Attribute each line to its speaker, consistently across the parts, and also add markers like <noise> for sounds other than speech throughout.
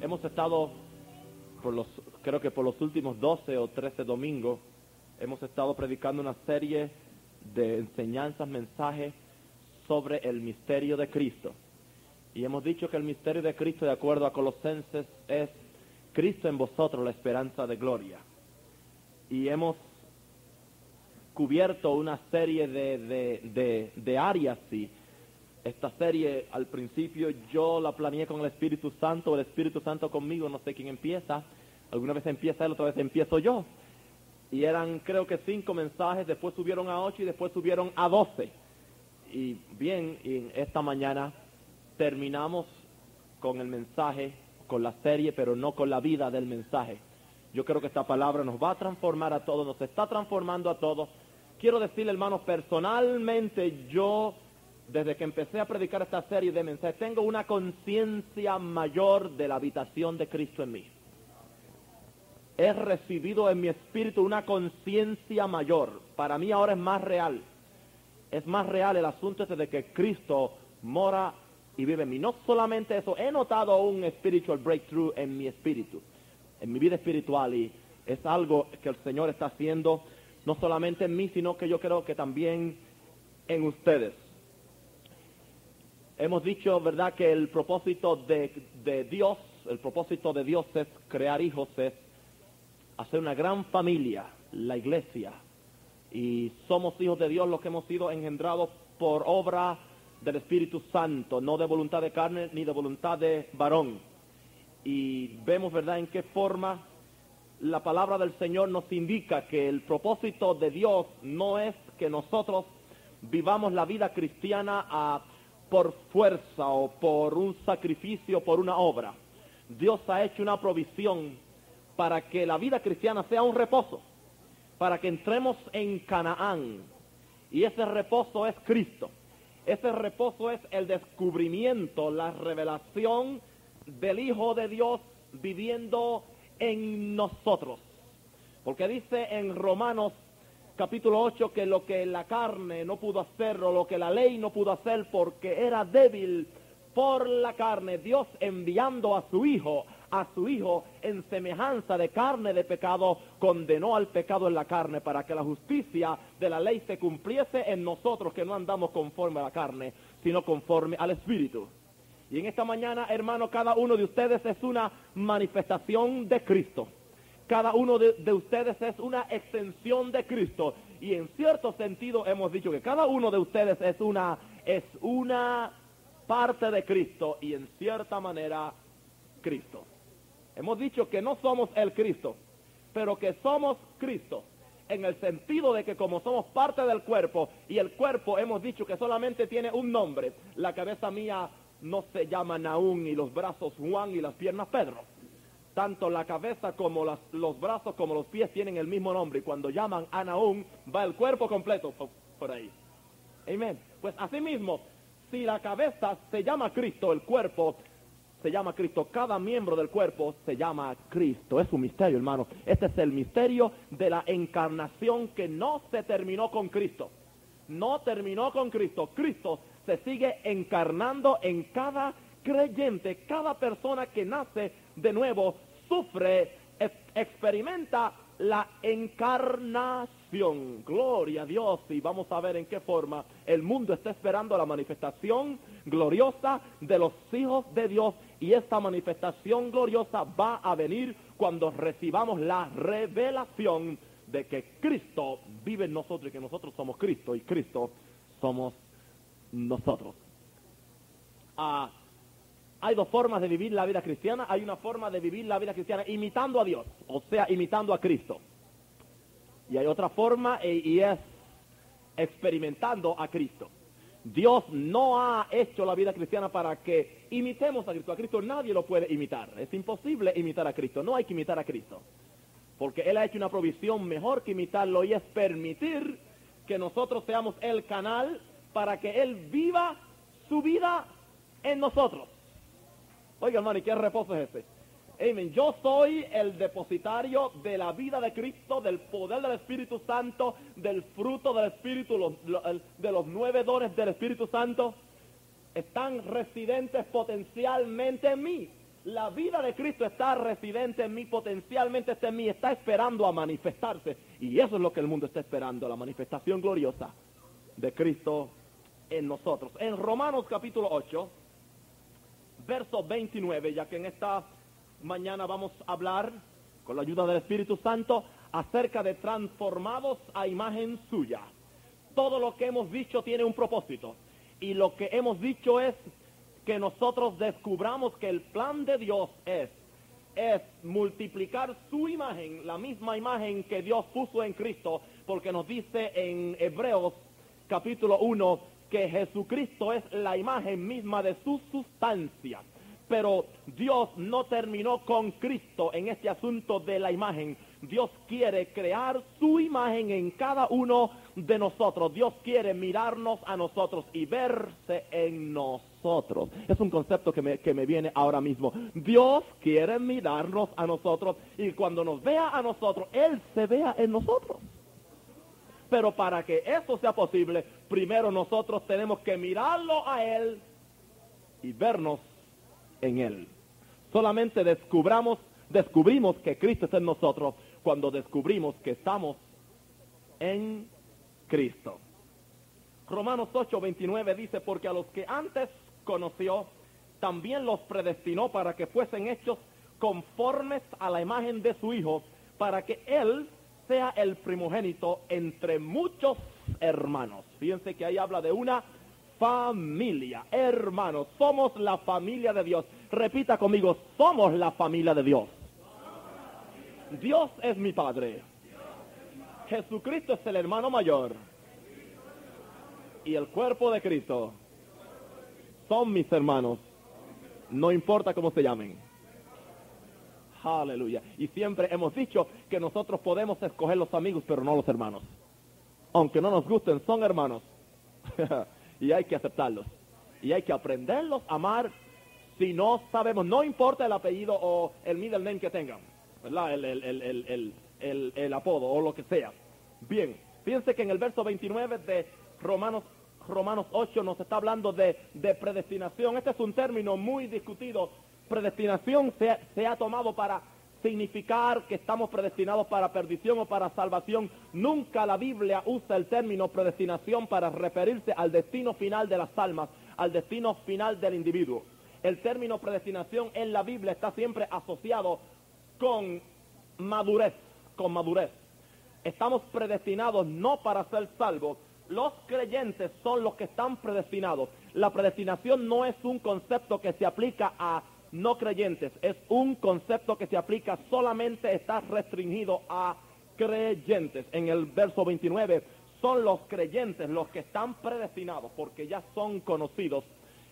Speaker 1: Hemos estado, por los, creo que por los últimos 12 o 13 domingos, hemos estado predicando una serie de enseñanzas, mensajes sobre el misterio de Cristo. Y hemos dicho que el misterio de Cristo, de acuerdo a Colosenses, es Cristo en vosotros, la esperanza de gloria. Y hemos cubierto una serie de, de áreas, sí. Esta serie al principio yo la planeé con el Espíritu Santo, el Espíritu Santo conmigo, no sé quién empieza. Alguna vez empieza él, otra vez empiezo yo. Y eran creo que cinco mensajes, después subieron a ocho y después subieron a doce. Y bien, y esta mañana terminamos con el mensaje, con la serie, pero no con la vida del mensaje. Yo creo que esta palabra nos va a transformar a todos, nos está transformando a todos. Quiero decirle, hermanos, personalmente yo, desde que empecé a predicar esta serie de mensajes, tengo una conciencia mayor de la habitación de Cristo en mí. He recibido en mi espíritu una conciencia mayor. Para mí ahora es más real. Es más real el asunto ese de que Cristo mora y vive en mí. No solamente eso, he notado un spiritual breakthrough en mi espíritu, en mi vida espiritual y es algo que el Señor está haciendo no solamente en mí, sino que yo creo que también en ustedes. Hemos dicho, ¿verdad?, que el propósito de, Dios, el propósito de Dios es crear hijos, es hacer una gran familia, la iglesia. Y somos hijos de Dios los que hemos sido engendrados por obra del Espíritu Santo, no de voluntad de carne ni de voluntad de varón. Y vemos, ¿verdad?, en qué forma la palabra del Señor nos indica que el propósito de Dios no es que nosotros vivamos la vida cristiana a, por fuerza o por un sacrificio, por una obra. Dios ha hecho una provisión para que la vida cristiana sea un reposo, para que entremos en Canaán. Y ese reposo es Cristo. Ese reposo es el descubrimiento, la revelación del Hijo de Dios viviendo en nosotros. Porque dice en Romanos capítulo 8 que lo que la carne no pudo hacer o lo que la ley no pudo hacer porque era débil por la carne, Dios enviando a su Hijo, a su Hijo en semejanza de carne de pecado, condenó al pecado en la carne para que la justicia de la ley se cumpliese en nosotros que no andamos conforme a la carne, sino conforme al Espíritu. Y en esta mañana, hermano, cada uno de ustedes es una manifestación de Cristo. Cada uno de, de, ustedes es una extensión de Cristo. Y en cierto sentido hemos dicho que cada uno de ustedes es una, es una parte de Cristo y en cierta manera Cristo. Hemos dicho que no somos el Cristo, pero que somos Cristo. En el sentido de que como somos parte del cuerpo y el cuerpo hemos dicho que solamente tiene un nombre, la cabeza mía no se llama Naún y los brazos Juan y las piernas Pedro. Tanto la cabeza como los brazos como los pies tienen el mismo nombre y cuando llaman a va el cuerpo completo por, por ahí. Amén. Pues asimismo, si la cabeza se llama Cristo, el cuerpo se llama Cristo, cada miembro del cuerpo se llama Cristo. Es un misterio, hermano. Este es el misterio de la encarnación que no se terminó con Cristo. No terminó con Cristo. Cristo se sigue encarnando en cada creyente, cada persona que nace de nuevo sufre, experimenta la encarnación. Gloria a Dios. Y vamos a ver en qué forma el mundo está esperando la manifestación gloriosa de los hijos de Dios. Y esta manifestación gloriosa va a venir cuando recibamos la revelación de que Cristo vive en nosotros y que nosotros somos Cristo y Cristo somos nosotros. Ah, hay dos formas de vivir la vida cristiana. Hay una forma de vivir la vida cristiana imitando a Dios, o sea, imitando a Cristo. Y hay otra forma y es experimentando a Cristo. Dios no ha hecho la vida cristiana para que imitemos a Cristo. A Cristo nadie lo puede imitar. Es imposible imitar a Cristo. No hay que imitar a Cristo. Porque Él ha hecho una provisión mejor que imitarlo y es permitir que nosotros seamos el canal para que Él viva su vida en nosotros. Oiga, hermano, ¿y qué reposo es ese? Amén. Yo soy el depositario de la vida de Cristo, del poder del Espíritu Santo, del fruto del Espíritu, de los nueve dones del Espíritu Santo. están residentes potencialmente en mí. La vida de Cristo está residente en mí, potencialmente está en mí, está esperando a manifestarse. Y eso es lo que el mundo está esperando, la manifestación gloriosa de Cristo en nosotros. En Romanos capítulo 8, verso 29, ya que en esta mañana vamos a hablar, con la ayuda del Espíritu Santo, acerca de transformados a imagen suya. Todo lo que hemos dicho tiene un propósito. Y lo que hemos dicho es que nosotros descubramos que el plan de Dios es, es multiplicar su imagen, la misma imagen que Dios puso en Cristo, porque nos dice en Hebreos capítulo 1 que Jesucristo es la imagen misma de su sustancia. Pero Dios no terminó con Cristo en este asunto de la imagen. Dios quiere crear su imagen en cada uno de nosotros. Dios quiere mirarnos a nosotros y verse en nosotros. Es un concepto que me, que me viene ahora mismo. Dios quiere mirarnos a nosotros y cuando nos vea a nosotros, Él se vea en nosotros. Pero para que eso sea posible, primero nosotros tenemos que mirarlo a Él y vernos en Él. Solamente descubramos, descubrimos que Cristo está en nosotros cuando descubrimos que estamos en Cristo. Romanos 8:29 dice, porque a los que antes conoció, también los predestinó para que fuesen hechos conformes a la imagen de su Hijo, para que Él sea el primogénito entre muchos hermanos. Fíjense que ahí habla de una familia, hermanos, somos la familia de Dios. Repita conmigo, somos la familia de Dios. Dios es mi Padre. Jesucristo es el hermano mayor. Y el cuerpo de Cristo son mis hermanos. No importa cómo se llamen. Aleluya. Y siempre hemos dicho que nosotros podemos escoger los amigos, pero no los hermanos. Aunque no nos gusten, son hermanos. <laughs> y hay que aceptarlos. Y hay que aprenderlos a amar si no sabemos, no importa el apellido o el middle name que tengan, ¿verdad? El, apodo o lo que sea. Bien, fíjense que en el verso 29 de Romanos, Romanos 8 nos está hablando de predestinación. Este es un término muy discutido. Predestinación se, ha tomado para significar que estamos predestinados para perdición o para salvación. Nunca la Biblia usa el término predestinación para referirse al destino final de las almas, al destino final del individuo. El término predestinación en la Biblia está siempre asociado con madurez, con madurez. Estamos predestinados no para ser salvos. Los creyentes son los que están predestinados. La predestinación no es un concepto que se aplica a no creyentes, es un concepto que se aplica solamente, está restringido a creyentes. En el verso 29 son los creyentes los que están predestinados porque ya son conocidos.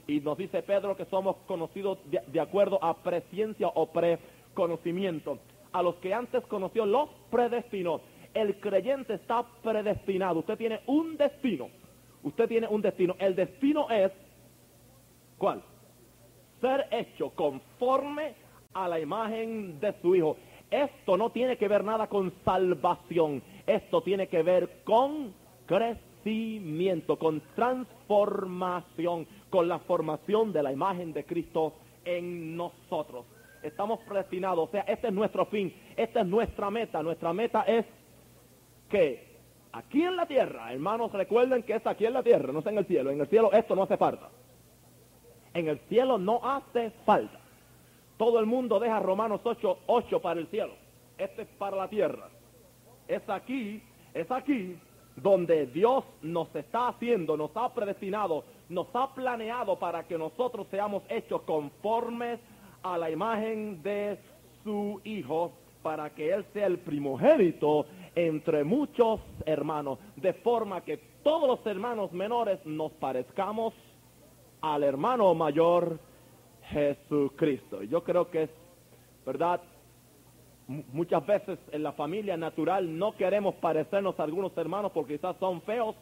Speaker 1: Y nos dice Pedro que somos conocidos de, acuerdo a presciencia o preconocimiento. A los que antes conoció los predestinó. El creyente está predestinado. Usted tiene un destino. Usted tiene un destino. El destino es, ¿cuál? Ser hecho conforme a la imagen de su Hijo. Esto no tiene que ver nada con salvación, esto tiene que ver con crecimiento, con transformación, con la formación de la imagen de Cristo en nosotros. Estamos predestinados, o sea, este es nuestro fin, esta es nuestra meta. Nuestra meta es que aquí en la tierra, hermanos, recuerden que es aquí en la tierra, no es en el cielo. En el cielo esto no hace falta. En el cielo no hace falta. Todo el mundo deja Romanos 8, 8 para el cielo. Este es para la tierra. Es aquí, es aquí donde Dios nos está haciendo, nos ha predestinado, nos ha planeado para que nosotros seamos hechos conformes a la imagen de su Hijo, para que Él sea el primogénito entre muchos hermanos, de forma que todos los hermanos menores nos parezcamos al hermano mayor Jesucristo. Yo creo que es, ¿verdad? muchas veces en la familia natural no queremos parecernos a algunos hermanos porque quizás son feos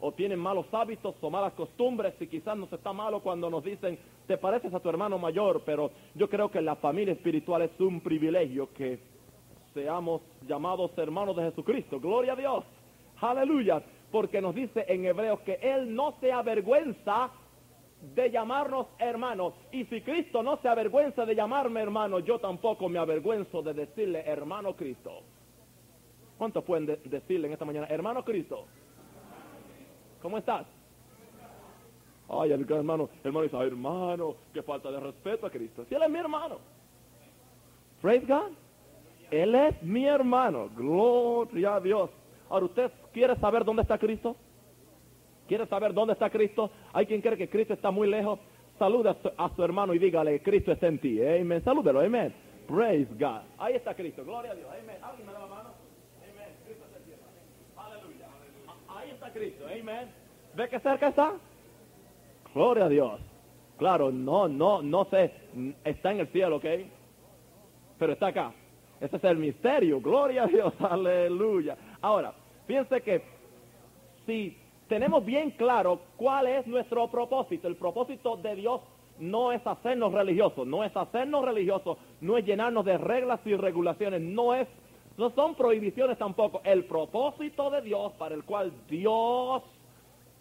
Speaker 1: o tienen malos hábitos o malas costumbres y quizás nos está malo cuando nos dicen te pareces a tu hermano mayor, pero yo creo que la familia espiritual es un privilegio que seamos llamados hermanos de Jesucristo. Gloria a Dios. Aleluya. Porque nos dice en Hebreos que Él no se avergüenza de llamarnos hermanos. Y si Cristo no se avergüenza de llamarme hermano, yo tampoco me avergüenzo de decirle hermano Cristo. ¿Cuántos pueden de- decirle en esta mañana, hermano Cristo? ¿Cómo estás? Ay, el hermano, hermano dice, "Ay, hermano, qué falta de respeto a Cristo. Si él es mi hermano. Praise God. Él es mi hermano. Gloria a Dios. Ahora, ¿usted quiere saber dónde está Cristo? ¿Quiere saber dónde está Cristo? Hay quien cree que Cristo está muy lejos. Saluda a su, hermano y dígale, Cristo está en ti. Amén. Salúdelo. Amén. Praise God. Ahí está Cristo. Gloria a Dios. Amén. ¿Alguien me da la mano? Amén. Cristo está en ti. Aleluya. Ah, Ahí está Cristo. Amén. ¿Ve que cerca está? Gloria a Dios. Claro, no, no, no sé. Está en el cielo, ¿ok? Pero está acá. Ese es el misterio. Gloria a Dios. <laughs> Aleluya. Ahora, fíjense que si tenemos bien claro cuál es nuestro propósito, el propósito de Dios no es hacernos religiosos, no es hacernos religiosos, no es llenarnos de reglas y regulaciones, no es, no son prohibiciones tampoco. El propósito de Dios para el cual Dios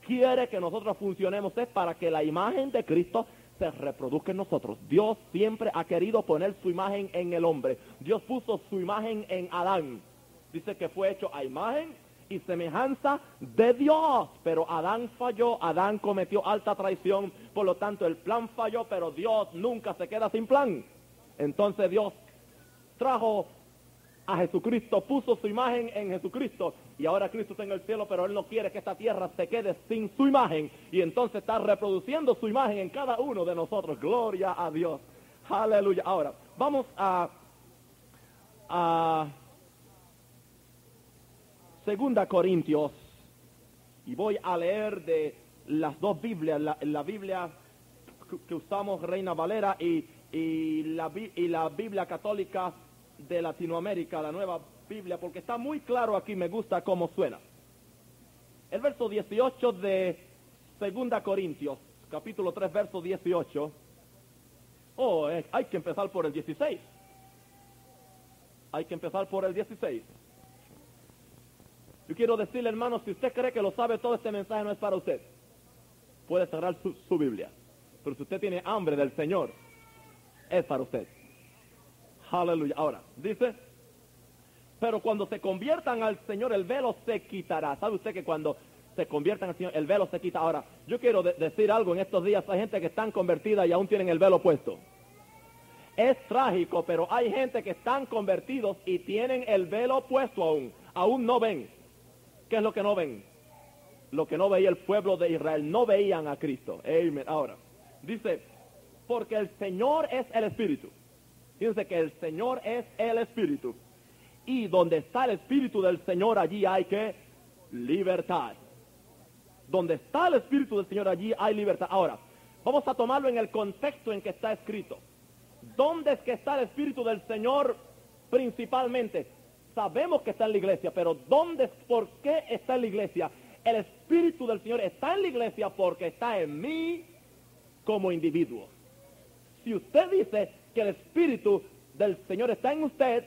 Speaker 1: quiere que nosotros funcionemos es para que la imagen de Cristo se reproduzca en nosotros. Dios siempre ha querido poner su imagen en el hombre. Dios puso su imagen en Adán. Dice que fue hecho a imagen y semejanza de Dios. Pero Adán falló, Adán cometió alta traición, por lo tanto el plan falló, pero Dios nunca se queda sin plan. Entonces Dios trajo a Jesucristo, puso su imagen en Jesucristo y ahora Cristo está en el cielo, pero Él no quiere que esta tierra se quede sin su imagen y entonces está reproduciendo su imagen en cada uno de nosotros. Gloria a Dios. Aleluya. Ahora, vamos a, a Segunda Corintios y voy a leer de las dos Biblias, la, Biblia que- usamos Reina Valera y la Biblia católica de Latinoamérica, la nueva Biblia, porque está muy claro aquí, me gusta cómo suena. El verso 18 de Segunda Corintios, capítulo 3, verso 18. Oh, eh, hay que empezar por el 16. Hay que empezar por el 16. Yo quiero decirle, hermano, si usted cree que lo sabe todo, este mensaje no es para usted. Puede cerrar su, Biblia. Pero si usted tiene hambre del Señor, es para usted. Aleluya. Ahora, dice, pero cuando se conviertan al Señor, el velo se quitará. ¿Sabe usted que cuando se conviertan al Señor, el velo se quita? Ahora, yo quiero de- decir algo en estos días. Hay gente que están convertida y aún tienen el velo puesto. Es trágico, pero hay gente que están convertidos y tienen el velo puesto aún. Aún no ven. ¿Qué es lo que no ven? Lo que no veía el pueblo de Israel. No veían a Cristo. Ahora, dice, porque el Señor es el Espíritu. Fíjense que el Señor es el Espíritu. Y donde está el Espíritu del Señor, allí hay que libertad. Donde está el Espíritu del Señor, allí hay libertad. Ahora, vamos a tomarlo en el contexto en que está escrito. ¿Dónde es que está el Espíritu del Señor principalmente? Sabemos que está en la iglesia, pero ¿dónde, por qué está en la iglesia? El Espíritu del Señor está en la iglesia porque está en mí como individuo. Si usted dice que el Espíritu del Señor está en usted,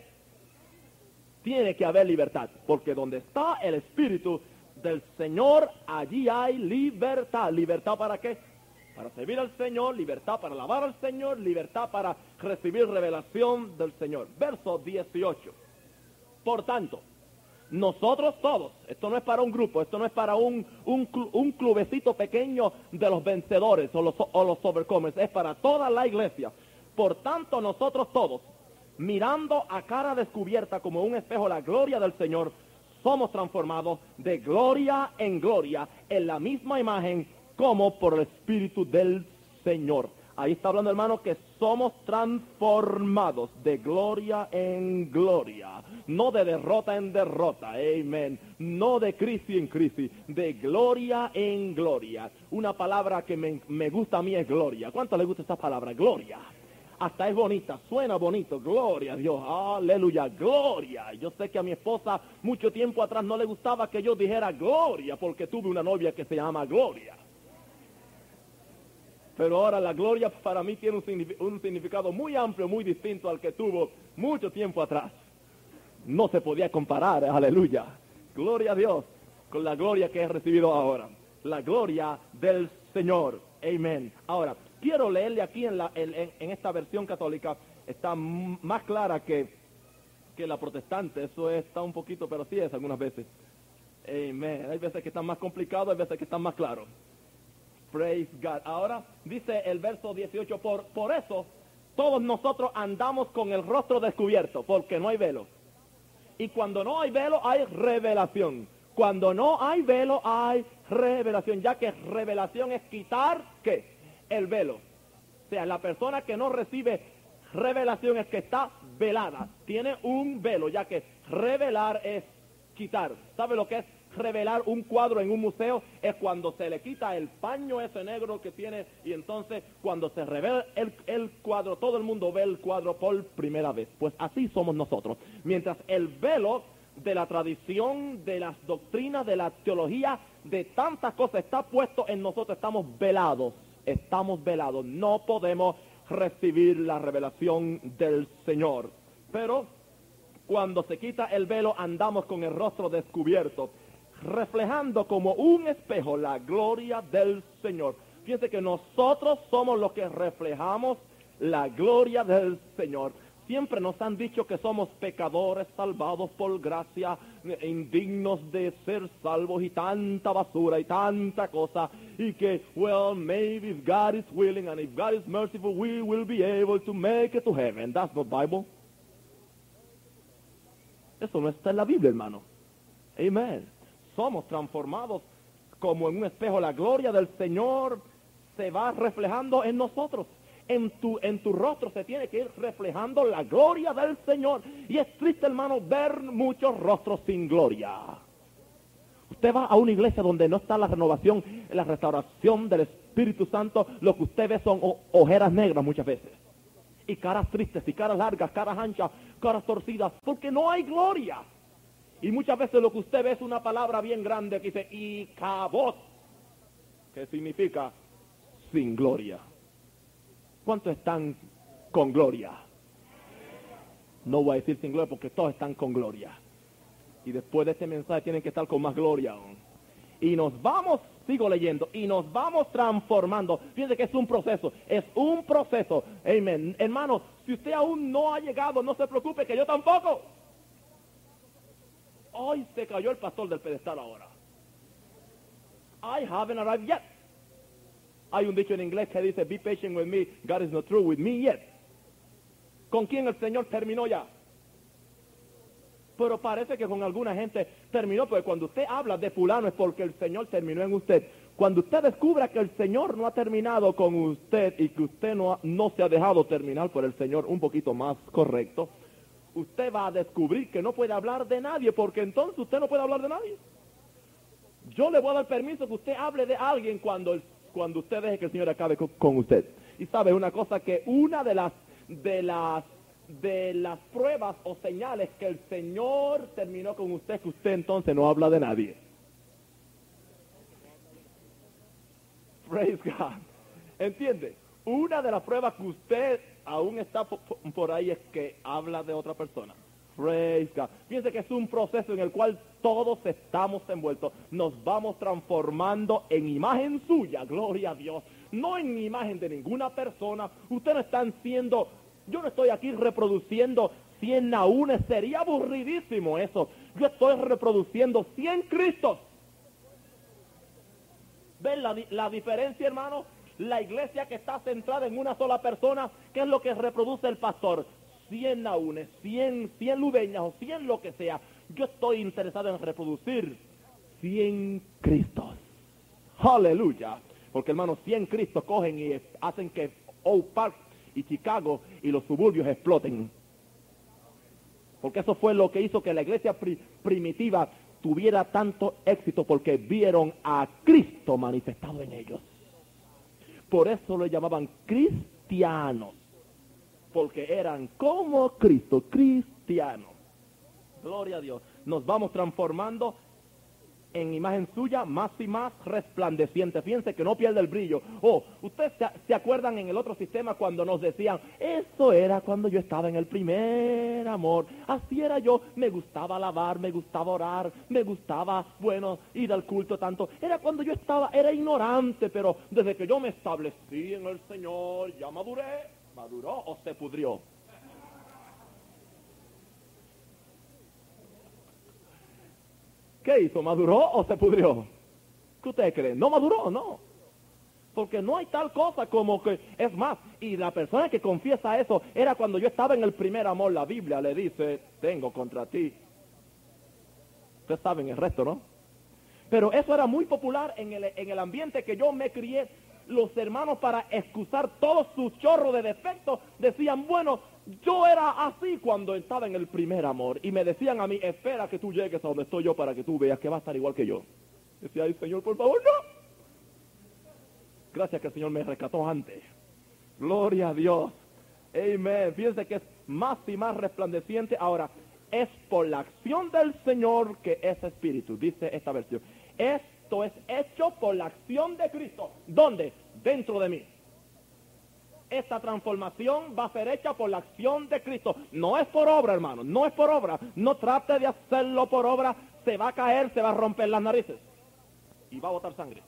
Speaker 1: tiene que haber libertad, porque donde está el Espíritu del Señor, allí hay libertad. ¿Libertad para qué? Para servir al Señor, libertad para alabar al Señor, libertad para recibir revelación del Señor. Verso 18. Por tanto, nosotros todos, esto no es para un grupo, esto no es para un, un, clu- un clubecito pequeño de los vencedores o los, o los overcomers, es para toda la iglesia. Por tanto, nosotros todos, mirando a cara descubierta como un espejo la gloria del Señor, somos transformados de gloria en gloria en la misma imagen como por el Espíritu del Señor. Ahí está hablando, hermano, que somos transformados de gloria en gloria, no de derrota en derrota, amén, no de crisis en crisis, de gloria en gloria. Una palabra que me, me gusta a mí es gloria. ¿Cuánto le gusta esta palabra? Gloria. Hasta es bonita, suena bonito, gloria a Dios, aleluya, gloria. Yo sé que a mi esposa mucho tiempo atrás no le gustaba que yo dijera gloria porque tuve una novia que se llama Gloria. Pero ahora la gloria para mí tiene un, signifi- un significado muy amplio, muy distinto al que tuvo mucho tiempo atrás. No se podía comparar, aleluya. Gloria a Dios con la gloria que he recibido ahora. La gloria del Señor. Amén. Ahora, quiero leerle aquí en, la, en, en- esta versión católica, está más clara que, que la protestante, eso está un poquito, pero sí es algunas veces. Amén. Hay veces que están más complicados, hay veces que están más claros. Praise God. Ahora dice el verso 18, por, por eso todos nosotros andamos con el rostro descubierto, porque no hay velo. Y cuando no hay velo hay revelación. Cuando no hay velo hay revelación, ya que revelación es quitar qué? El velo. O sea, la persona que no recibe revelación es que está velada, tiene un velo, ya que revelar es quitar. ¿Sabe lo que es revelar un cuadro en un museo? Es cuando se le quita el paño ese negro que tiene y entonces cuando se revela el, el cuadro, todo el mundo ve el cuadro por primera vez. Pues así somos nosotros. Mientras el velo de la tradición, de las doctrinas, de la teología, de tantas cosas está puesto en nosotros, estamos velados, estamos velados, no podemos recibir la revelación del Señor. Pero cuando se quita el velo andamos con el rostro descubierto, reflejando como un espejo la gloria del Señor. Fíjense que nosotros somos los que reflejamos la gloria del Señor. Siempre nos han dicho que somos pecadores salvados por gracia, indignos de ser salvos y tanta basura y tanta cosa. Y que, well, maybe if God is willing and if God is merciful, we will be able to make it to heaven. That's not Bible. Eso no está en la Biblia, hermano. Amen. Somos transformados como en un espejo. La gloria del Señor se va reflejando en nosotros. En tu, en tu rostro se tiene que ir reflejando la gloria del Señor. Y es triste, hermano, ver muchos rostros sin gloria. Usted va a una iglesia donde no está la renovación, la restauración del Espíritu Santo. Lo que usted ve son ojeras negras muchas veces. Y caras tristes, y caras largas, caras anchas, caras torcidas. Porque no hay gloria. Y muchas veces lo que usted ve es una palabra bien grande que dice Icabot, que significa sin gloria. ¿Cuántos están con gloria? No voy a decir sin gloria porque todos están con gloria. Y después de este mensaje tienen que estar con más gloria aún. Y nos vamos, sigo leyendo, y nos vamos transformando. Fíjense que es un proceso, es un proceso. Amén. Hermano, si usted aún no ha llegado, no se preocupe, que yo tampoco. Hoy se cayó el pastor del pedestal ahora. I haven't arrived yet. Hay un dicho en inglés que dice, be patient with me, God is not through with me yet. ¿Con quién el Señor terminó ya? Pero parece que con alguna gente terminó, porque cuando usted habla de fulano es porque el Señor terminó en usted. Cuando usted descubra que el Señor no ha terminado con usted y que usted no, ha- no se ha dejado terminar por el Señor un poquito más correcto, usted va a descubrir que no puede hablar de nadie, porque entonces usted no puede hablar de nadie. Yo le voy a dar permiso que usted hable de alguien cuando, cuando usted deje que el Señor acabe con, con usted. Y sabe una cosa que una de las de las de las pruebas o señales que el Señor terminó con usted que usted entonces no habla de nadie. Praise God. ¿Entiende? Una de las pruebas que usted aún está po- po- por ahí es que habla de otra persona. Fíjense que es un proceso en el cual todos estamos envueltos. Nos vamos transformando en imagen suya, gloria a Dios. No en imagen de ninguna persona. Ustedes no están siendo, yo no estoy aquí reproduciendo 100 naúnes, sería aburridísimo eso. Yo estoy reproduciendo 100 Cristos. ¿Ven la, la diferencia, hermano? La iglesia que está centrada en una sola persona, ¿qué es lo que reproduce el pastor? 100 naúnes, 100, 100 lubeñas o 100 lo que sea. Yo estoy interesado en reproducir 100 Cristos. Aleluya. Porque, hermano, 100 Cristos cogen y hacen que Oak Park y Chicago y los suburbios exploten. Porque eso fue lo que hizo que la iglesia pri- primitiva tuviera tanto éxito porque vieron a Cristo manifestado en ellos. Por eso lo llamaban cristianos. Porque eran como Cristo, cristianos. Gloria a Dios. Nos vamos transformando en imagen suya más y más resplandeciente. Fíjense que no pierde el brillo. Oh, ustedes se, acuerdan en el otro sistema cuando nos decían, eso era cuando yo estaba en el primer amor. Así era yo, me gustaba alabar, me gustaba orar, me gustaba, bueno, ir al culto tanto. Era cuando yo estaba, era ignorante, pero desde que yo me establecí en el Señor, ya maduré, maduró o se pudrió. ¿Qué hizo? ¿Maduró o se pudrió? ¿Qué usted cree? ¿No maduró? No. Porque no hay tal cosa como que, es más, y la persona que confiesa eso era cuando yo estaba en el primer amor, la Biblia le dice, tengo contra ti. Ustedes saben el resto, ¿no? Pero eso era muy popular en el, en el ambiente que yo me crié. Los hermanos para excusar todos sus chorros de defectos decían, bueno, yo era así cuando estaba en el primer amor. Y me decían a mí, espera que tú llegues a donde estoy yo para que tú veas que va a estar igual que yo. Decía, ay Señor, por favor, no. Gracias que el Señor me rescató antes. Gloria a Dios. Amén. Fíjense que es más y más resplandeciente. Ahora, es por la acción del Señor que es espíritu, dice esta versión. Esto es hecho por la acción de Cristo. ¿Dónde? Dentro de mí. Esta transformación va a ser hecha por la acción de Cristo. No es por obra, hermano. No es por obra. No trate de hacerlo por obra. Se va a caer, se va a romper las narices. Y va a botar sangre.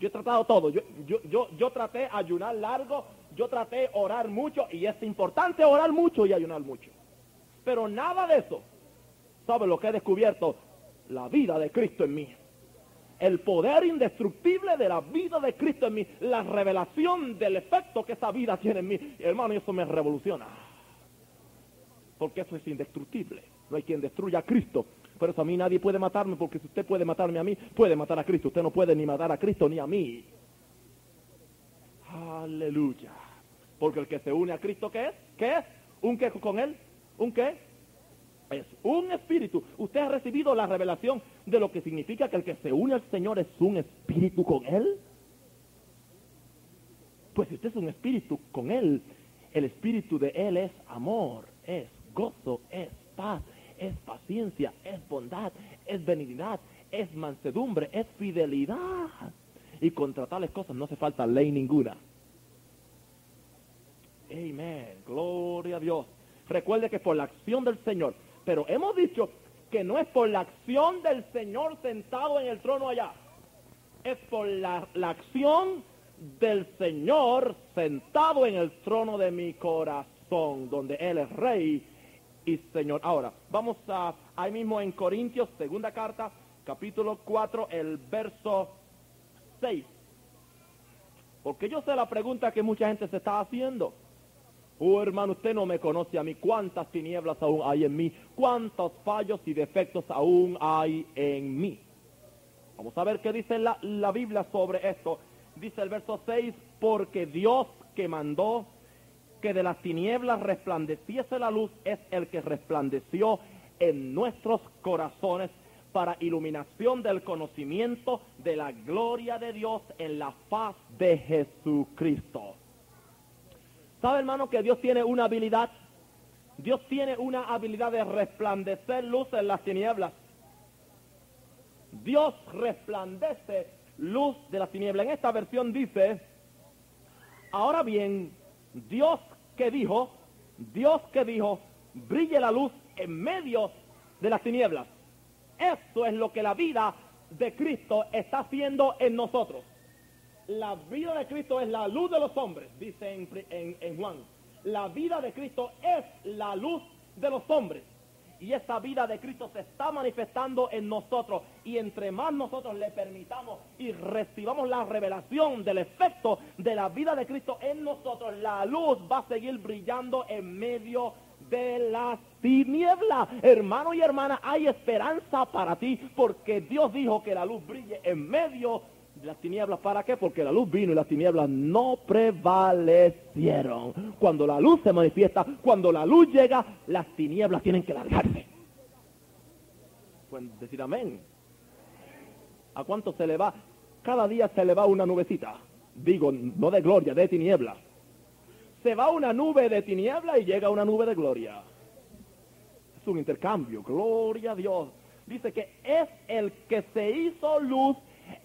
Speaker 1: Yo he tratado todo. Yo, yo, yo, yo traté ayunar largo. Yo traté orar mucho. Y es importante orar mucho y ayunar mucho. Pero nada de eso. ¿Sabe lo que he descubierto? La vida de Cristo en mí el poder indestructible de la vida de Cristo en mí, la revelación del efecto que esa vida tiene en mí. Hermano, eso me revoluciona. Porque eso es indestructible. No hay quien destruya a Cristo. Por eso a mí nadie puede matarme, porque si usted puede matarme a mí, puede matar a Cristo. Usted no puede ni matar a Cristo ni a mí. Aleluya. Porque el que se une a Cristo, ¿qué es? ¿Qué es? ¿Un qué con él? ¿Un qué? Es un espíritu. Usted ha recibido la revelación de lo que significa que el que se une al Señor es un espíritu con Él. Pues si usted es un espíritu con Él, el espíritu de Él es amor, es gozo, es paz, es paciencia, es bondad, es benignidad, es mansedumbre, es fidelidad. Y contra tales cosas no hace falta ley ninguna. Amén. Gloria a Dios. Recuerde que por la acción del Señor pero hemos dicho que no es por la acción del Señor sentado en el trono allá. Es por la, la acción del Señor sentado en el trono de mi corazón, donde Él es rey y Señor. Ahora, vamos a, ahí mismo en Corintios, segunda carta, capítulo 4, el verso 6. Porque yo sé la pregunta que mucha gente se está haciendo. Oh hermano, usted no me conoce a mí. ¿Cuántas tinieblas aún hay en mí? ¿Cuántos fallos y defectos aún hay en mí? Vamos a ver qué dice la, la Biblia sobre esto. Dice el verso 6, porque Dios que mandó que de las tinieblas resplandeciese la luz es el que resplandeció en nuestros corazones para iluminación del conocimiento de la gloria de Dios en la faz de Jesucristo. ¿Sabe, hermano, que Dios tiene una habilidad? Dios tiene una habilidad de resplandecer luz en las tinieblas. Dios resplandece luz de las tinieblas. En esta versión dice, ahora bien, Dios que dijo, Dios que dijo, brille la luz en medio de las tinieblas. Eso es lo que la vida de Cristo está haciendo en nosotros la vida de Cristo es la luz de los hombres, dice en, Juan. La vida de Cristo es la luz de los hombres. Y esa vida de Cristo se está manifestando en nosotros. Y entre más nosotros le permitamos y recibamos la revelación del efecto de la vida de Cristo en nosotros, la luz va a seguir brillando en medio de las tinieblas. Hermano y hermana, hay esperanza para ti porque Dios dijo que la luz brille en medio las tinieblas, ¿para qué? Porque la luz vino y las tinieblas no prevalecieron. Cuando la luz se manifiesta, cuando la luz llega, las tinieblas tienen que largarse. Pueden decir amén. ¿A cuánto se le va? Cada día se le va una nubecita. Digo, no de gloria, de tiniebla. Se va una nube de tiniebla y llega una nube de gloria. Es un intercambio, gloria a Dios. dice que es el que se hizo luz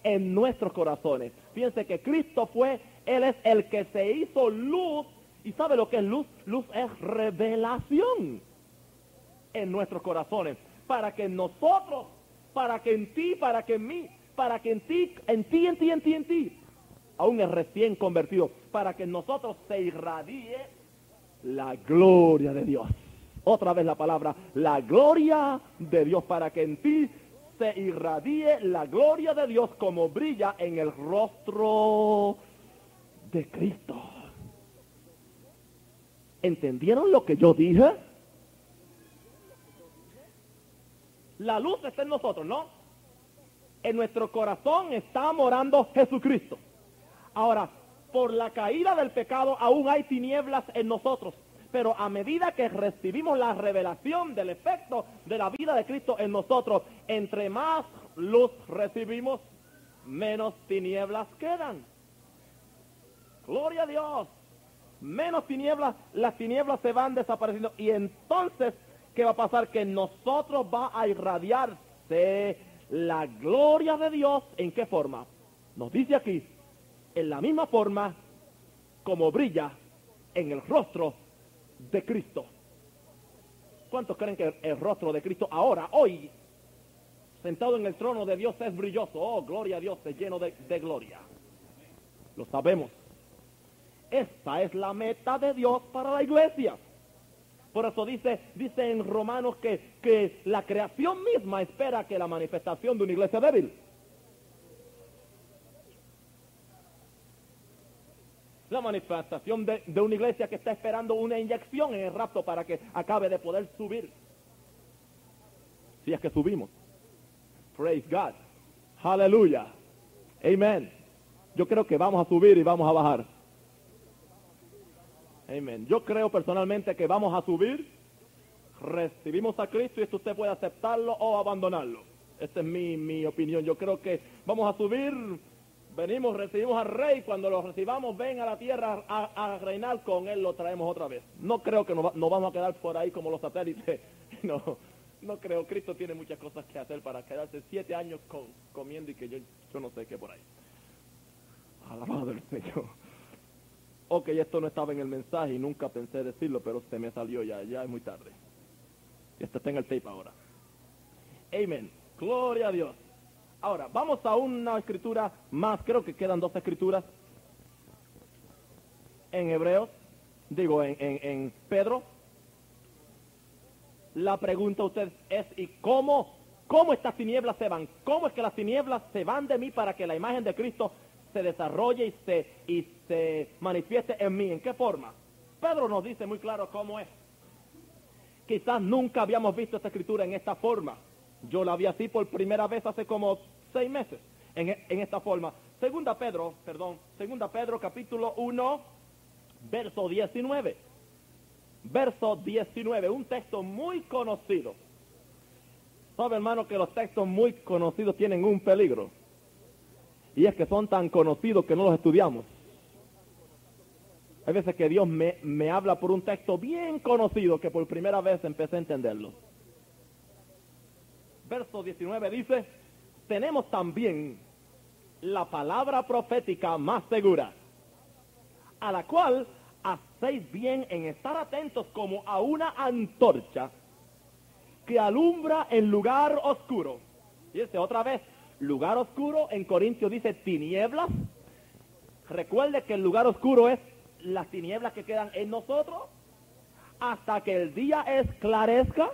Speaker 1: en nuestros corazones. Fíjense que Cristo fue, Él es el que se hizo luz. ¿Y sabe lo que es luz? Luz es revelación en nuestros corazones. Para que nosotros, para que en ti, para que en mí, para que en ti, en ti, en ti, en ti, en ti, aún es recién convertido, para que en nosotros se irradie la gloria de Dios. Otra vez la palabra, la gloria de Dios, para que en ti se irradie la gloria de Dios como brilla en el rostro de Cristo. ¿Entendieron lo que yo dije? La luz está en nosotros, ¿no? En nuestro corazón está morando Jesucristo. Ahora, por la caída del pecado aún hay tinieblas en nosotros. Pero a medida que recibimos la revelación del efecto de la vida de Cristo en nosotros, entre más luz recibimos, menos tinieblas quedan. Gloria a Dios. Menos tinieblas, las tinieblas se van desapareciendo. Y entonces, ¿qué va a pasar? Que nosotros va a irradiarse la gloria de Dios. ¿En qué forma? Nos dice aquí, en la misma forma como brilla en el rostro de Cristo. ¿Cuántos creen que el rostro de Cristo ahora, hoy, sentado en el trono de Dios es brilloso? Oh, gloria a Dios, es lleno de, de gloria. Lo sabemos. Esta es la meta de Dios para la iglesia. Por eso dice, dice en Romanos que, que la creación misma espera que la manifestación de una iglesia débil. La manifestación de, una iglesia que está esperando una inyección en el rapto para que acabe de poder subir. Si es que subimos. Praise God. Aleluya. Amen. Yo creo que vamos a subir y vamos a bajar. Amen. Yo creo personalmente que vamos a subir, recibimos a Cristo y esto usted puede aceptarlo o abandonarlo. Esta es mi, mi opinión. Yo creo que vamos a subir venimos, recibimos al rey, cuando lo recibamos, ven a la tierra a, reinar con él, lo traemos otra vez. No creo que nos, nos, vamos a quedar por ahí como los satélites, <laughs> no, no creo, Cristo tiene muchas cosas que hacer para quedarse siete años con, comiendo y que yo, yo no sé qué por ahí. Alabado el Señor. Ok, esto no estaba en el mensaje y nunca pensé decirlo, pero se me salió ya, ya es muy tarde. Este está en el tape ahora. Amén. Gloria a Dios. Ahora, vamos a una escritura más, creo que quedan dos escrituras en Hebreos, digo, en, en, en Pedro. La pregunta a usted es, ¿y cómo, cómo estas tinieblas se van? ¿Cómo es que las tinieblas se van de mí para que la imagen de Cristo se desarrolle y se, y se manifieste en mí? ¿En qué forma? Pedro nos dice muy claro cómo es. Quizás nunca habíamos visto esta escritura en esta forma. Yo la vi así por primera vez hace como seis meses en, en, esta forma. Segunda Pedro, perdón, Segunda Pedro capítulo 1, verso 19. Verso 19, un texto muy conocido. Sabe hermano que los textos muy conocidos tienen un peligro. Y es que son tan conocidos que no los estudiamos. Hay veces que Dios me, me habla por un texto bien conocido que por primera vez empecé a entenderlo verso 19 dice, tenemos también la palabra profética más segura, a la cual hacéis bien en estar atentos como a una antorcha que alumbra en lugar oscuro. Fíjense otra vez, lugar oscuro en Corintios dice tinieblas. Recuerde que el lugar oscuro es las tinieblas que quedan en nosotros hasta que el día esclarezca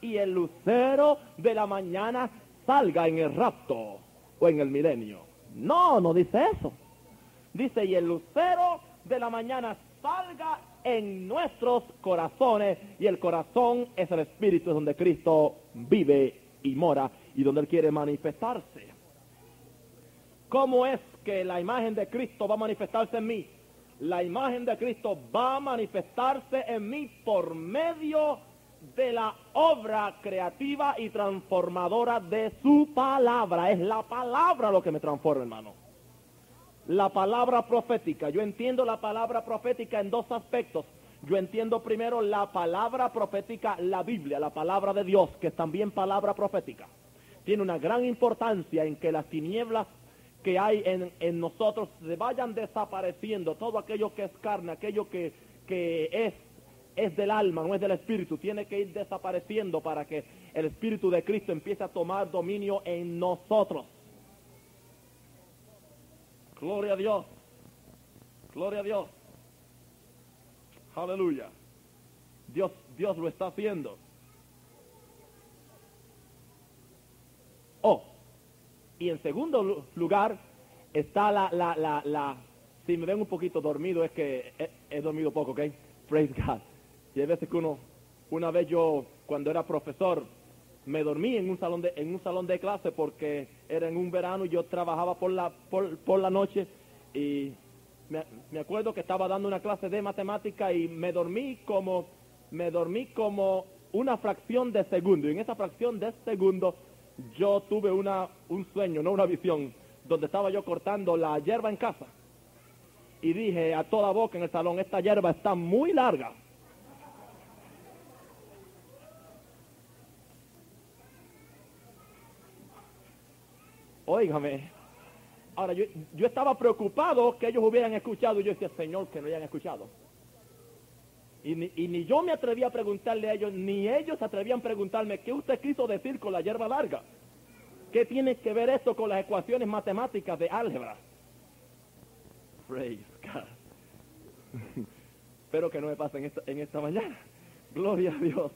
Speaker 1: y el lucero de la mañana salga en el rapto o en el milenio. No, no dice eso. Dice, y el lucero de la mañana salga en nuestros corazones y el corazón es el espíritu donde Cristo vive y mora y donde Él quiere manifestarse. ¿Cómo es que la imagen de Cristo va a manifestarse en mí? La imagen de Cristo va a manifestarse en mí por medio de la obra creativa y transformadora de su palabra. Es la palabra lo que me transforma, hermano. La palabra profética. Yo entiendo la palabra profética en dos aspectos. Yo entiendo primero la palabra profética, la Biblia, la palabra de Dios, que es también palabra profética. Tiene una gran importancia en que las tinieblas que hay en, en nosotros se vayan desapareciendo. Todo aquello que es carne, aquello que, que es, es del alma, no es del espíritu, tiene que ir desapareciendo para que el espíritu de Cristo empiece a tomar dominio en nosotros. Gloria a Dios. Gloria a Dios. Aleluya. Dios, Dios lo está haciendo. Oh, y en segundo lugar está la, la, la, la, si me ven un poquito dormido es que he, he dormido poco, ¿ok? Praise God. Y hay veces que uno, una vez yo, cuando era profesor, me dormí en un salón de, en un salón de clase porque era en un verano y yo trabajaba por la, por, por la noche y me, me, acuerdo que estaba dando una clase de matemática y me dormí como, me dormí como una fracción de segundo. Y en esa fracción de segundo yo tuve una, un sueño, no una visión, donde estaba yo cortando la hierba en casa. Y dije a toda boca en el salón, esta hierba está muy larga. Óigame, Ahora, yo, yo, estaba preocupado que ellos hubieran escuchado y yo decía, Señor, que no hayan escuchado. Y ni, y ni, yo me atreví a preguntarle a ellos, ni ellos atrevían a preguntarme, ¿qué usted quiso decir con la hierba larga? ¿Qué tiene que ver esto con las ecuaciones matemáticas de álgebra? Praise God. <laughs> Espero que no me pase en esta, en esta mañana. Gloria a Dios.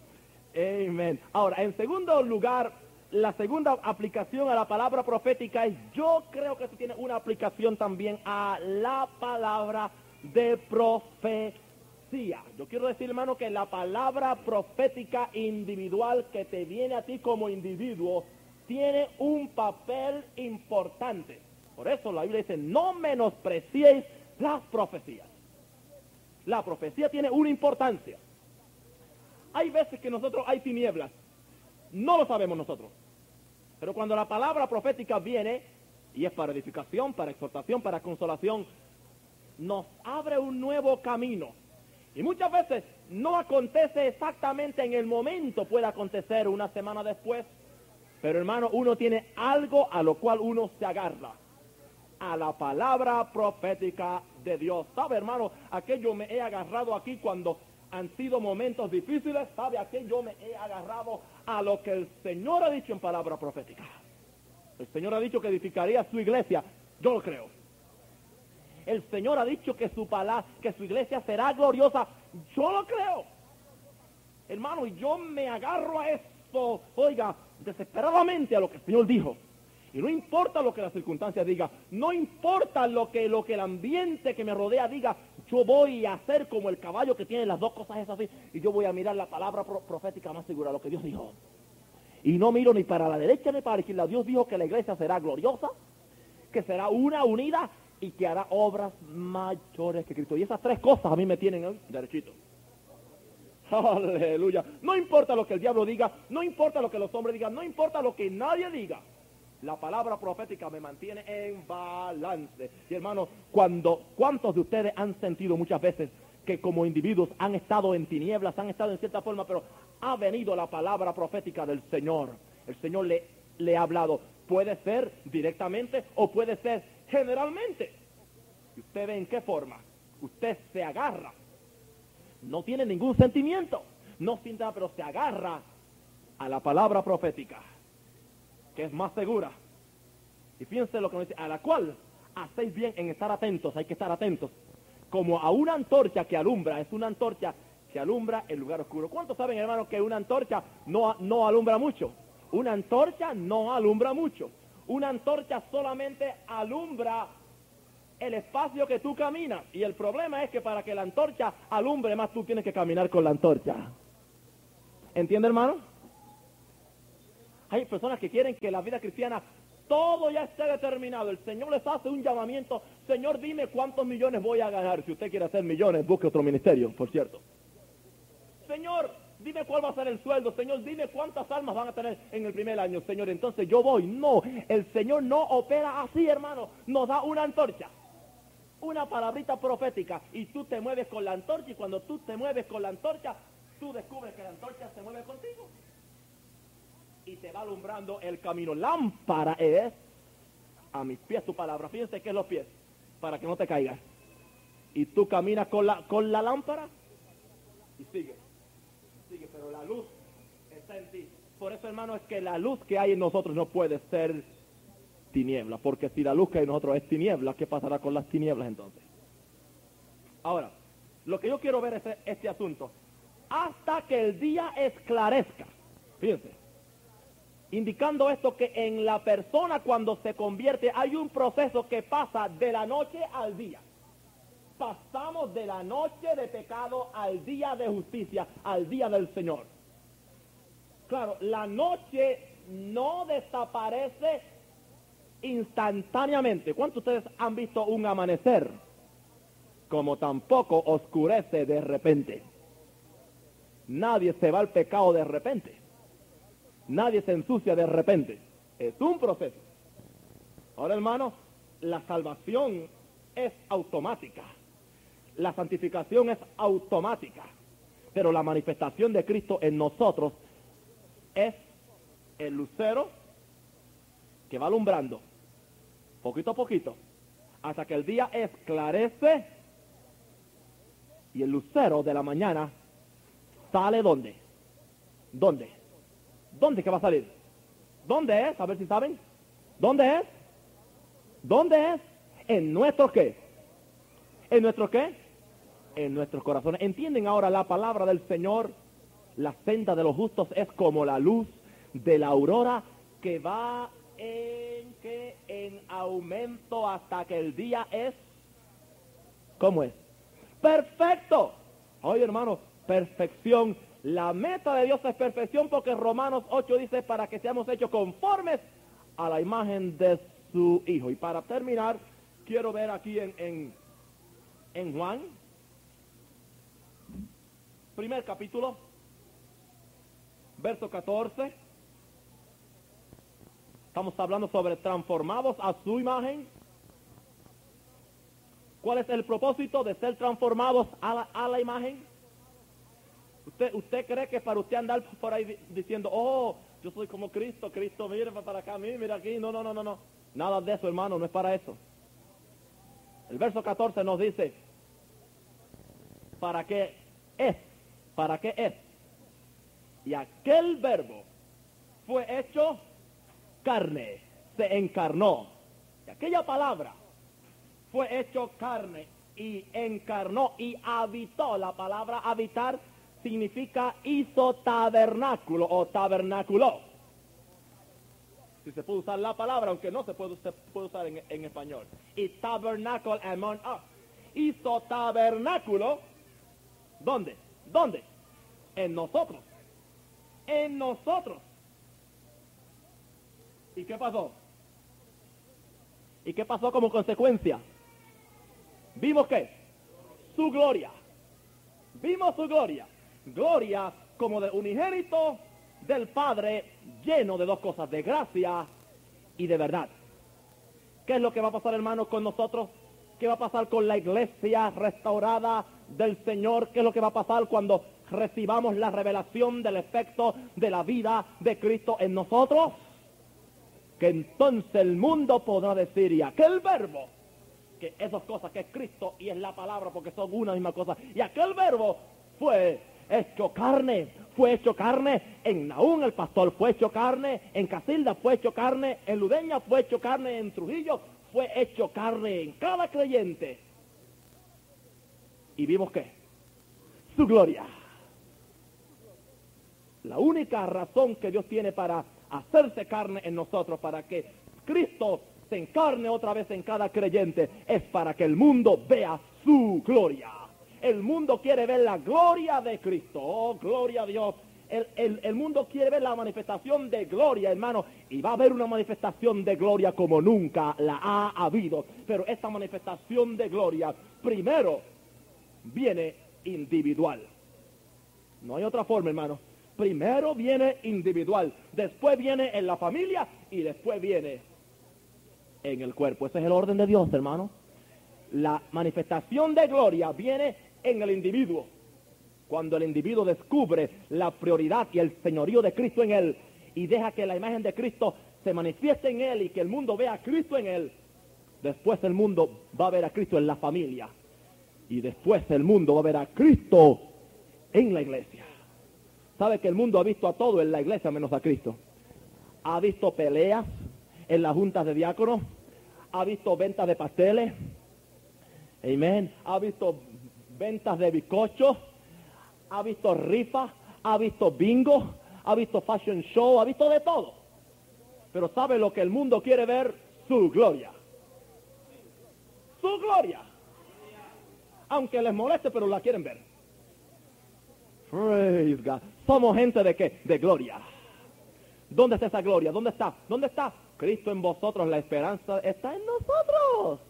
Speaker 1: Amén. Ahora, en segundo lugar, la segunda aplicación a la palabra profética es, yo creo que eso tiene una aplicación también a la palabra de profecía. Yo quiero decir, hermano, que la palabra profética individual que te viene a ti como individuo tiene un papel importante. Por eso la Biblia dice, no menospreciéis las profecías. La profecía tiene una importancia. Hay veces que nosotros hay tinieblas. No lo sabemos nosotros. Pero cuando la palabra profética viene, y es para edificación, para exhortación, para consolación, nos abre un nuevo camino. Y muchas veces no acontece exactamente en el momento, puede acontecer una semana después, pero hermano, uno tiene algo a lo cual uno se agarra, a la palabra profética de Dios. ¿Sabe, hermano? Aquello me he agarrado aquí cuando han sido momentos difíciles, ¿sabe a qué yo me he agarrado? A lo que el Señor ha dicho en palabra profética. El Señor ha dicho que edificaría su iglesia, yo lo creo. El Señor ha dicho que su palabra, que su iglesia será gloriosa, yo lo creo. Hermano, y yo me agarro a esto, oiga, desesperadamente a lo que el Señor dijo. Y no importa lo que las circunstancias digan, no importa lo que, lo que el ambiente que me rodea diga, yo voy a hacer como el caballo que tiene las dos cosas esas así, y yo voy a mirar la palabra profética más segura, lo que Dios dijo. Y no miro ni para la derecha ni para la izquierda. Dios dijo que la iglesia será gloriosa, que será una unida y que hará obras mayores que Cristo. Y esas tres cosas a mí me tienen ¿eh? derechito. Aleluya. No importa lo que el diablo diga, no importa lo que los hombres digan, no importa lo que nadie diga la palabra profética me mantiene en balance. Y hermano, cuando, ¿cuántos de ustedes han sentido muchas veces que como individuos han estado en tinieblas, han estado en cierta forma, pero ha venido la palabra profética del Señor? El Señor le, le ha hablado. Puede ser directamente o puede ser generalmente. ¿Y usted ve en qué forma? Usted se agarra. No tiene ningún sentimiento. No siente nada, pero se agarra a la palabra profética que es más segura. Y fíjense lo que nos dice, a la cual hacéis bien en estar atentos, hay que estar atentos, como a una antorcha que alumbra, es una antorcha que alumbra el lugar oscuro. ¿Cuántos saben, hermano, que una antorcha no, no alumbra mucho? Una antorcha no alumbra mucho. Una antorcha solamente alumbra el espacio que tú caminas. Y el problema es que para que la antorcha alumbre más, tú tienes que caminar con la antorcha. ¿Entiende, hermano? Hay personas que quieren que la vida cristiana todo ya esté determinado. El Señor les hace un llamamiento. Señor, dime cuántos millones voy a ganar. Si usted quiere hacer millones, busque otro ministerio, por cierto. Señor, dime cuál va a ser el sueldo. Señor, dime cuántas almas van a tener en el primer año. Señor, entonces yo voy. No, el Señor no opera así, hermano. Nos da una antorcha. una palabrita profética y tú te mueves con la antorcha y cuando tú te mueves con la antorcha, tú descubres que la antorcha se mueve contigo y te va alumbrando el camino. Lámpara es a mis pies tu palabra. Fíjense que es los pies, para que no te caigas. Y tú caminas con la, con la lámpara y sigue, sigue, pero la luz está en ti. Por eso, hermano, es que la luz que hay en nosotros no puede ser tiniebla, porque si la luz que hay en nosotros es tiniebla, ¿qué pasará con las tinieblas entonces? Ahora, lo que yo quiero ver es este asunto. Hasta que el día esclarezca. Fíjense. Indicando esto que en la persona cuando se convierte hay un proceso que pasa de la noche al día. Pasamos de la noche de pecado al día de justicia, al día del Señor. Claro, la noche no desaparece instantáneamente. ¿Cuántos de ustedes han visto un amanecer? Como tampoco oscurece de repente. Nadie se va al pecado de repente. Nadie se ensucia de repente. Es un proceso. Ahora, hermano, la salvación es automática. La santificación es automática. Pero la manifestación de Cristo en nosotros es el lucero que va alumbrando poquito a poquito hasta que el día esclarece y el lucero de la mañana sale dónde? ¿Dónde? ¿Dónde que va a salir? ¿Dónde es? A ver si saben. ¿Dónde es? ¿Dónde es? En nuestro qué? ¿En nuestro qué? En nuestros corazones. ¿Entienden ahora la palabra del Señor? La senda de los justos es como la luz de la aurora que va en que en aumento hasta que el día es ¿cómo es? Perfecto. Oye, hermano, perfección. La meta de Dios es perfección porque Romanos 8 dice para que seamos hechos conformes a la imagen de su Hijo. Y para terminar, quiero ver aquí en, en, en Juan, primer capítulo, verso 14. Estamos hablando sobre transformados a su imagen. ¿Cuál es el propósito de ser transformados a la, imagen? ¿Usted, ¿Usted cree que para usted andar por ahí diciendo, oh, yo soy como Cristo, Cristo mira para acá, mira aquí? No, no, no, no, no. Nada de eso, hermano, no es para eso. El verso 14 nos dice, ¿para qué es? ¿Para qué es? Y aquel verbo fue hecho carne, se encarnó. Y aquella palabra fue hecho carne y encarnó y habitó. La palabra habitar significa hizo tabernáculo o tabernáculo. Si se puede usar la palabra, aunque no se puede, usar en, español. Y tabernáculo among us. Hizo tabernáculo. ¿Dónde? ¿Dónde? En nosotros. En nosotros. ¿Y qué pasó? ¿Y qué pasó como consecuencia? ¿Vimos qué? Su gloria. Vimos su gloria. Gloria como de unigénito del Padre lleno de dos cosas, de gracia y de verdad. ¿Qué es lo que va a pasar, hermanos, con nosotros? ¿Qué va a pasar con la iglesia restaurada del Señor? ¿Qué es lo que va a pasar cuando recibamos la revelación del efecto de la vida de Cristo en nosotros? que entonces el mundo podrá decir, y aquel verbo, que esas cosas que es Cristo y es la palabra, porque son una misma cosa, y aquel verbo fue hecho carne, fue hecho carne, en Naún el pastor fue hecho carne, en Casilda fue hecho carne, en Ludeña fue hecho carne, en Trujillo fue hecho carne, en cada creyente. ¿Y vimos qué? Su gloria. La única razón que Dios tiene para hacerse carne en nosotros, para que Cristo se encarne otra vez en cada creyente, es para que el mundo vea su gloria. El mundo quiere ver la gloria de Cristo. Oh, gloria a Dios. El, el, mundo quiere ver la manifestación de gloria, hermano, y va a haber una manifestación de gloria como nunca la ha habido. Pero esta manifestación de gloria primero viene individual. No hay otra forma, hermano. Primero viene individual, después viene en la familia y después viene en el cuerpo. Ese es el orden de Dios, hermano. La manifestación de gloria viene en el individuo. Cuando el individuo descubre la prioridad y el señorío de Cristo en él y deja que la imagen de Cristo se manifieste en él y que el mundo vea a Cristo en él, después el mundo va a ver a Cristo en la familia y después el mundo va a ver a Cristo en la iglesia. ¿Sabe que el mundo ha visto a todo en la iglesia menos a Cristo? Ha visto peleas en las juntas de diáconos, ha visto ventas de pasteles, amén, ha visto ventas de bizcochos, ha visto rifas, ha visto bingo, ha visto fashion show, ha visto de todo. Pero ¿sabe lo que el mundo quiere ver? Su gloria. Su gloria. Aunque les moleste, pero la quieren ver. Praise. Somos gente de qué? De gloria. ¿Dónde está esa gloria? ¿Dónde está? ¿Dónde está? Cristo en vosotros, la esperanza está en nosotros.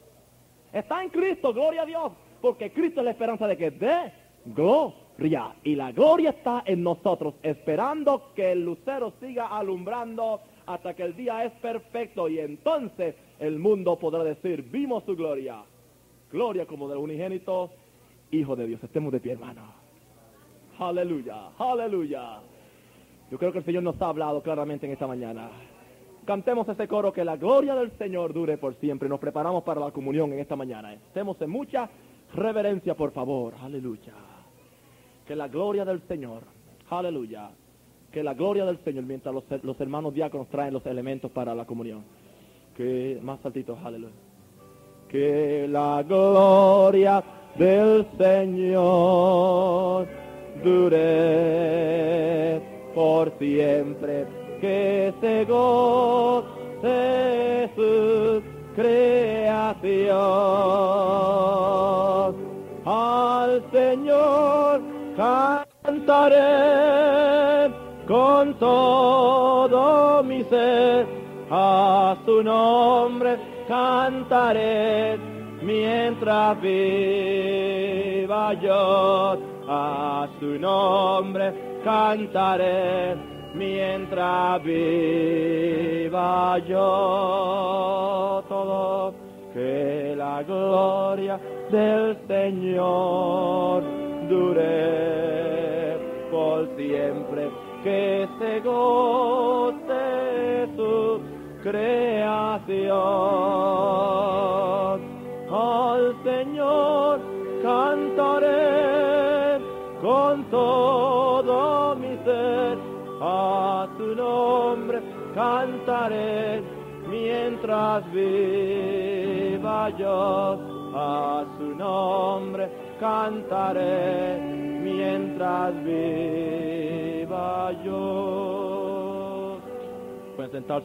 Speaker 1: Está en Cristo, gloria a Dios. Porque Cristo es la esperanza de que de gloria. Y la gloria está en nosotros, esperando que el lucero siga alumbrando hasta que el día es perfecto. Y entonces el mundo podrá decir, vimos su gloria. Gloria como del unigénito Hijo de Dios. Estemos de pie, hermano. Aleluya, aleluya. Yo creo que el Señor nos ha hablado claramente en esta mañana. Cantemos ese coro que la gloria del Señor dure por siempre. Nos preparamos para la comunión en esta mañana. Estemos en mucha reverencia, por favor. Aleluya. Que la gloria del Señor, aleluya. Que la gloria del Señor, mientras los, los hermanos diáconos traen los elementos para la comunión. Que más saltitos, aleluya. Que la gloria del Señor dure por siempre, que se goce su creación. Cantaré con todo mi ser, a su nombre cantaré mientras viva yo, a su nombre cantaré mientras viva yo. Todo que la gloria del Señor dure por siempre que se goce su creación. Al Señor cantaré con todo mi ser, a su nombre cantaré mientras viva yo, a su nombre cantaré mientras viva yo. Pueden sentarse.